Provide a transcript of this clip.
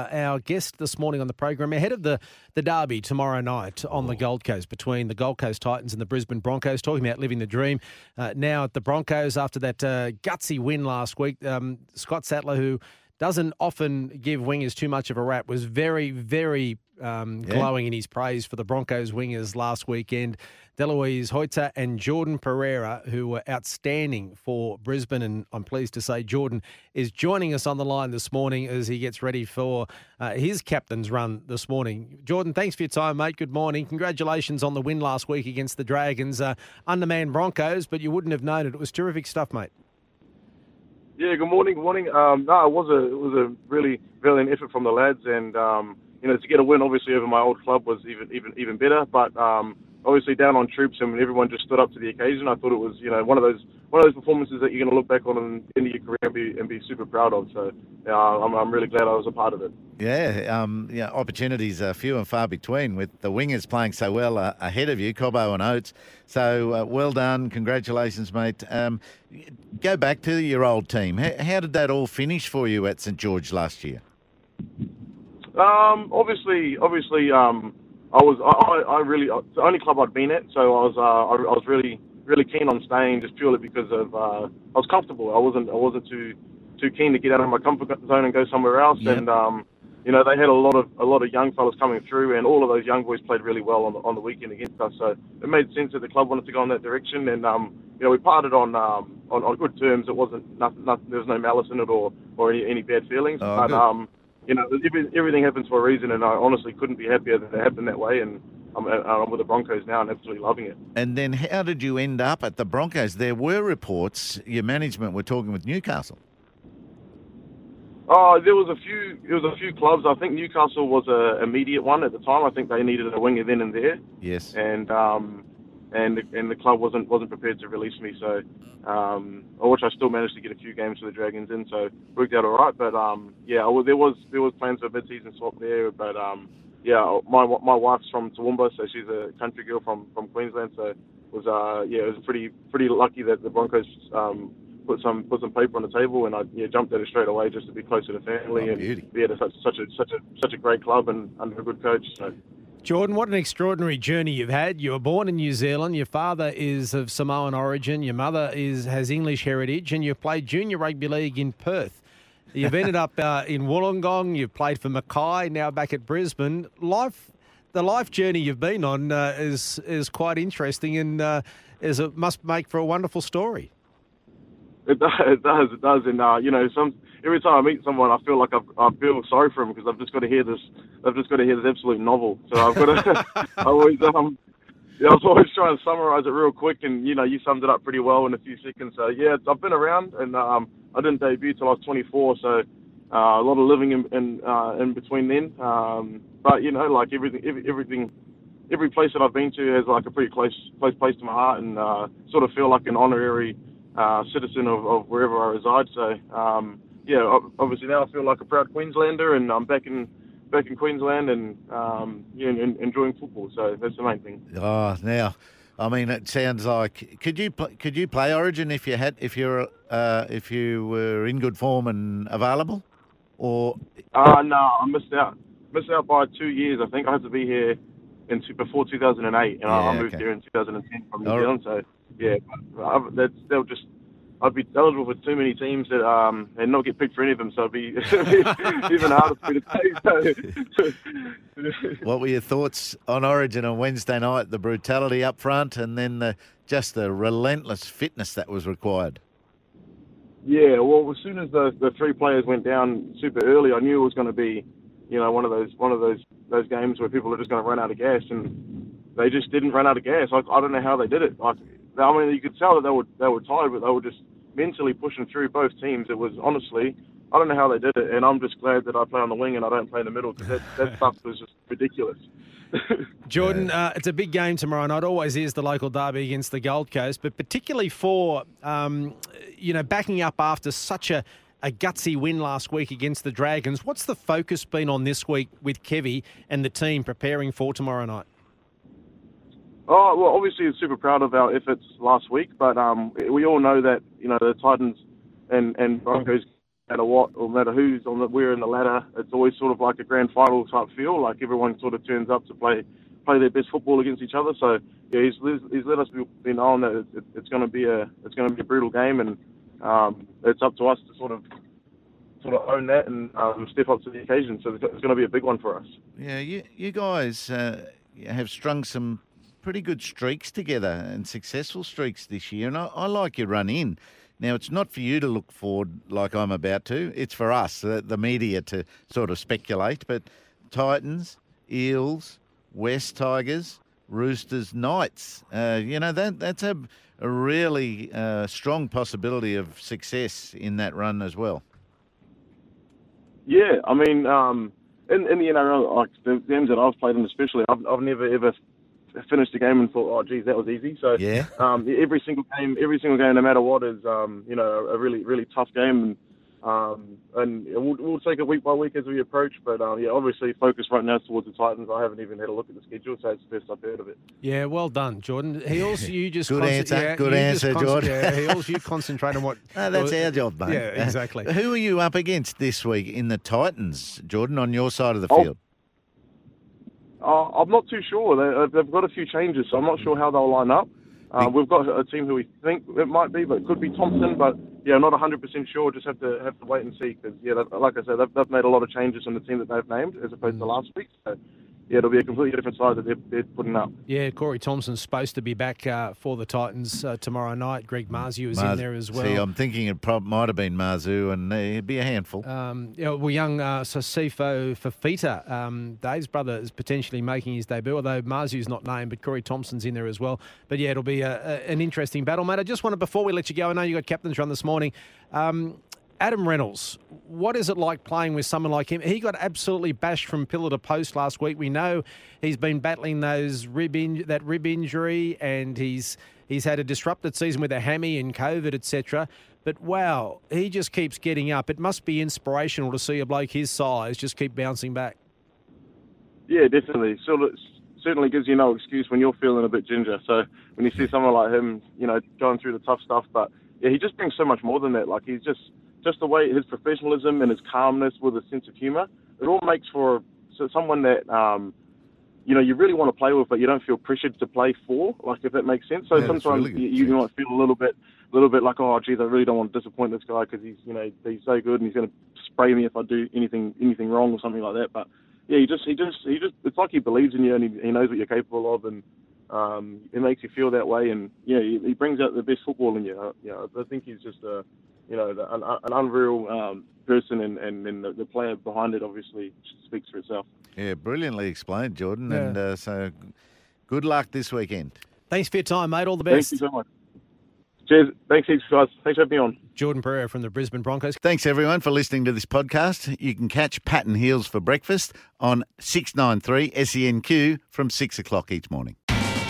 Uh, our guest this morning on the program ahead of the, the derby tomorrow night on the Gold Coast between the Gold Coast Titans and the Brisbane Broncos, talking about living the dream. Uh, now at the Broncos after that uh, gutsy win last week, um, Scott Sattler, who doesn't often give wingers too much of a rap, was very, very um, Yeah. glowing in his praise for the Broncos wingers last weekend. Delouise Hoeter and Jordan Pereira, who were outstanding for Brisbane. And I'm pleased to say Jordan is joining us on the line this morning as he gets ready for uh, his captain's run this morning. Jordan, thanks for your time, mate. Good morning. Congratulations on the win last week against the Dragons. Uh, undermanned Broncos, but you wouldn't have known it. It was terrific stuff, mate. Yeah, good morning, good morning. Um, no, it was a it was a really brilliant effort from the lads, and um, you know to get a win obviously over my old club was even even even better. But um, obviously down on troops, and everyone just stood up to the occasion. I thought it was you know one of those one of those performances that you're going to look back on in the end of your career and be and be super proud of. So I'm I'm really glad I was a part of it. Yeah, um, yeah, opportunities are few and far between with the wingers playing so well uh, ahead of you, Cobbo and Oates. So uh, well done, congratulations, mate. Um, go back to your old team. How, how did that all finish for you at St George last year? Um, obviously, obviously, um, I was, I, I I really, it's the only club I'd been at, so I was, uh, I, I was really, really keen on staying just purely because of, uh, I was comfortable. I wasn't, I wasn't too, too keen to get out of my comfort zone and go somewhere else. Yep. And, um, you know, they had a lot of, a lot of young fellas coming through, and all of those young boys played really well on the, on the weekend against us. So it made sense that the club wanted to go in that direction, and, um, you know, we parted on, um, on, on good terms. It wasn't, nothing, nothing, there was no malice in it or, or any, any bad feelings. Oh, but, good. um, you know, everything happens for a reason, and I honestly couldn't be happier that it happened that way. And I'm, I'm with the Broncos now and absolutely loving it. And then how did you end up at the Broncos? There were reports your management were talking with Newcastle. Oh, there was a few. There was a few clubs. I think Newcastle was a immediate one at the time. I think they needed a winger then and there, Yes. and um, and the, and the club wasn't wasn't prepared to release me. So, um, which I still managed to get a few games for the Dragons in, so worked out all right. But um, yeah, well, there was there was plans for a mid-season swap there, but um, yeah, my my wife's from Toowoomba, so she's a country girl from from Queensland, so was uh yeah, it was pretty pretty lucky that the Broncos um put some put some paper on the table, and I yeah jumped at it straight away just to be closer to family Oh, and beauty. be at a, such such a such a such a great club and under a good coach. So. Jordan, what an extraordinary journey you've had. You were born in New Zealand. Your father is of Samoan origin. Your mother is has English heritage, and you've played junior rugby league in Perth. You've ended up uh, in Wollongong. You've played for Mackay. Now back at Brisbane. Life, the life journey you've been on uh, is is quite interesting, and uh, is it must make for a wonderful story. It does, it does, it does, and uh, you know, some every time I meet someone, I feel like I've, I feel sorry for them because I've just got to hear this. I've just got to hear this absolute novel. So I've got to. I always um, yeah, I was always trying to summarize it real quick, and you know, you summed it up pretty well in a few seconds. So yeah, I've been around, and um, I didn't debut till I was 24, so uh, a lot of living in in, uh, in between then. Um, but you know, like everything, every, everything every place that I've been to has like a pretty close close place to my heart, and uh, sort of feel like an honorary uh, citizen of, of wherever I reside. So um, yeah, obviously now I feel like a proud Queenslander, and I'm back in back in Queensland and um, yeah, and, enjoying football. So that's the main thing. Oh, now, I mean, it sounds like could you could you play Origin if you had if you're uh, if you were in good form and available, or Uh, no, I missed out. Missed out by two years. I think I had to be here in two, before 2008, and I- I moved okay. here in 2010 from New. Zealand. So yeah, but that's they'll just. I'd be eligible for too many teams that um and not get picked for any of them, so it'd be, even harder for me to take. So. what were your thoughts on Origin on Wednesday night? The brutality up front, and then the just the relentless fitness that was required. Yeah, well, as soon as the the three players went down super early, I knew it was going to be you know one of those one of those those games where people are just going to run out of gas, and they just didn't run out of gas. I, I don't know how they did it. Like, I mean, you could tell that they were they were tired, but they were just mentally pushing through both teams. It was honestly, I don't know how they did it, and I'm just glad that I play on the wing and I don't play in the middle because that, that stuff was just ridiculous. Jordan, uh, it's a big game tomorrow night. Always is the local derby against the Gold Coast, but particularly for um, you know backing up after such a, a gutsy win last week against the Dragons. What's the focus been on this week with Kevy and the team preparing for tomorrow night? Oh well, obviously, super proud of our efforts last week, but um, we all know that you know the Titans and and Broncos matter what or matter who's on the we're in the ladder, it's always sort of like a grand final type feel. Like everyone sort of turns up to play play their best football against each other. So yeah, he's he's let us be, be known that it's, it's going to be a it's going to be a brutal game, and um, it's up to us to sort of sort of own that and um, step up to the occasion. So it's going to be a big one for us. Yeah, you you guys uh, have strung some pretty good streaks together and successful streaks this year, and I, I like your run in. Now, it's not for you to look forward like I'm about to. It's for us, the, the media, to sort of speculate. But Titans, Eels, West Tigers, Roosters, Knights, uh, you know, that that's a, a really uh, strong possibility of success in that run as well. Yeah, I mean, um, in, in the NRL, like the games that I've played in, especially, I've, I've never ever finished the game and thought, oh, geez, that was easy. So yeah, um, every single game, every single game, no matter what, is um, you know a really really tough game. And, um, and we'll, we'll take it week by week as we approach. But um, yeah, obviously focus right now towards the Titans. I haven't even had a look at the schedule, so it's the first I've heard of it. Yeah, well done, Jordan. Heals, you just good answer. Yeah, good answer, Jordan. Yeah, Heals, you concentrate on what. no, that's our job, mate. Yeah, exactly. Who are you up against this week in the Titans, Jordan, on your side of the Oh, field? Uh, I'm not too sure. They, they've got a few changes, so I'm not sure how they'll line up. Uh, we've got a team who we think it might be, but it could be Thompson. But yeah, not 100% sure. Just have to have to wait and see because yeah, like I said, they've, they've made a lot of changes in the team that they've named as opposed to last week. So yeah, it'll be a completely different side that they're, they're putting up. Yeah, Corey Thompson's supposed to be back uh, for the Titans uh, tomorrow night. Greg Marzhew is Mars- in there as well. See, I'm thinking it prob- might have been Marzhew, and uh, it'd be a handful. Um, you know, well, young uh, Sasifo Fifita, um, Dave's brother, is potentially making his debut, although Marzhew's not named, but Corey Thompson's in there as well. But yeah, it'll be a, a, an interesting battle, mate. I just wanted, before we let you go, I know you got captain's run this morning. Um, Adam Reynolds, what is it like playing with someone like him? He got absolutely bashed from pillar to post last week. We know he's been battling those rib in, that rib injury, and he's he's had a disrupted season with a hammy and COVID, etc. But wow, he just keeps getting up. It must be inspirational to see a bloke his size just keep bouncing back. Yeah, definitely. So certainly gives you no excuse when you're feeling a bit ginger. So when you see someone like him, you know, going through the tough stuff, but yeah, he just brings so much more than that. Like he's just just the way his professionalism and his calmness with a sense of humour. It all makes for so someone that um, you know you really want to play with, but you don't feel pressured to play for. Like if that makes sense. So Yeah, sometimes really you, you might feel a little bit, a little bit like, oh, geez, I really don't want to disappoint this guy because he's you know he's so good and he's going to spray me if I do anything anything wrong or something like that. But yeah, he just he just he just it's like he believes in you and he, he knows what you're capable of and um, it makes you feel that way and yeah he, he brings out the best football in you. Uh, you know, I think he's just a you know the- an, an unreal um, person and and, and the, the player behind it obviously speaks for itself. Yeah, brilliantly explained, Jordan. Yeah. And uh, so good luck this weekend. Thanks for your time, mate. All the best. Thank best. you so much. Cheers. Thanks heaps guys. Thanks for having me on. Jordan Pereira from the Brisbane Broncos. Thanks, everyone, for listening to this podcast. You can catch Pat and Heals for breakfast on 693 SENQ E from 6 o'clock each morning.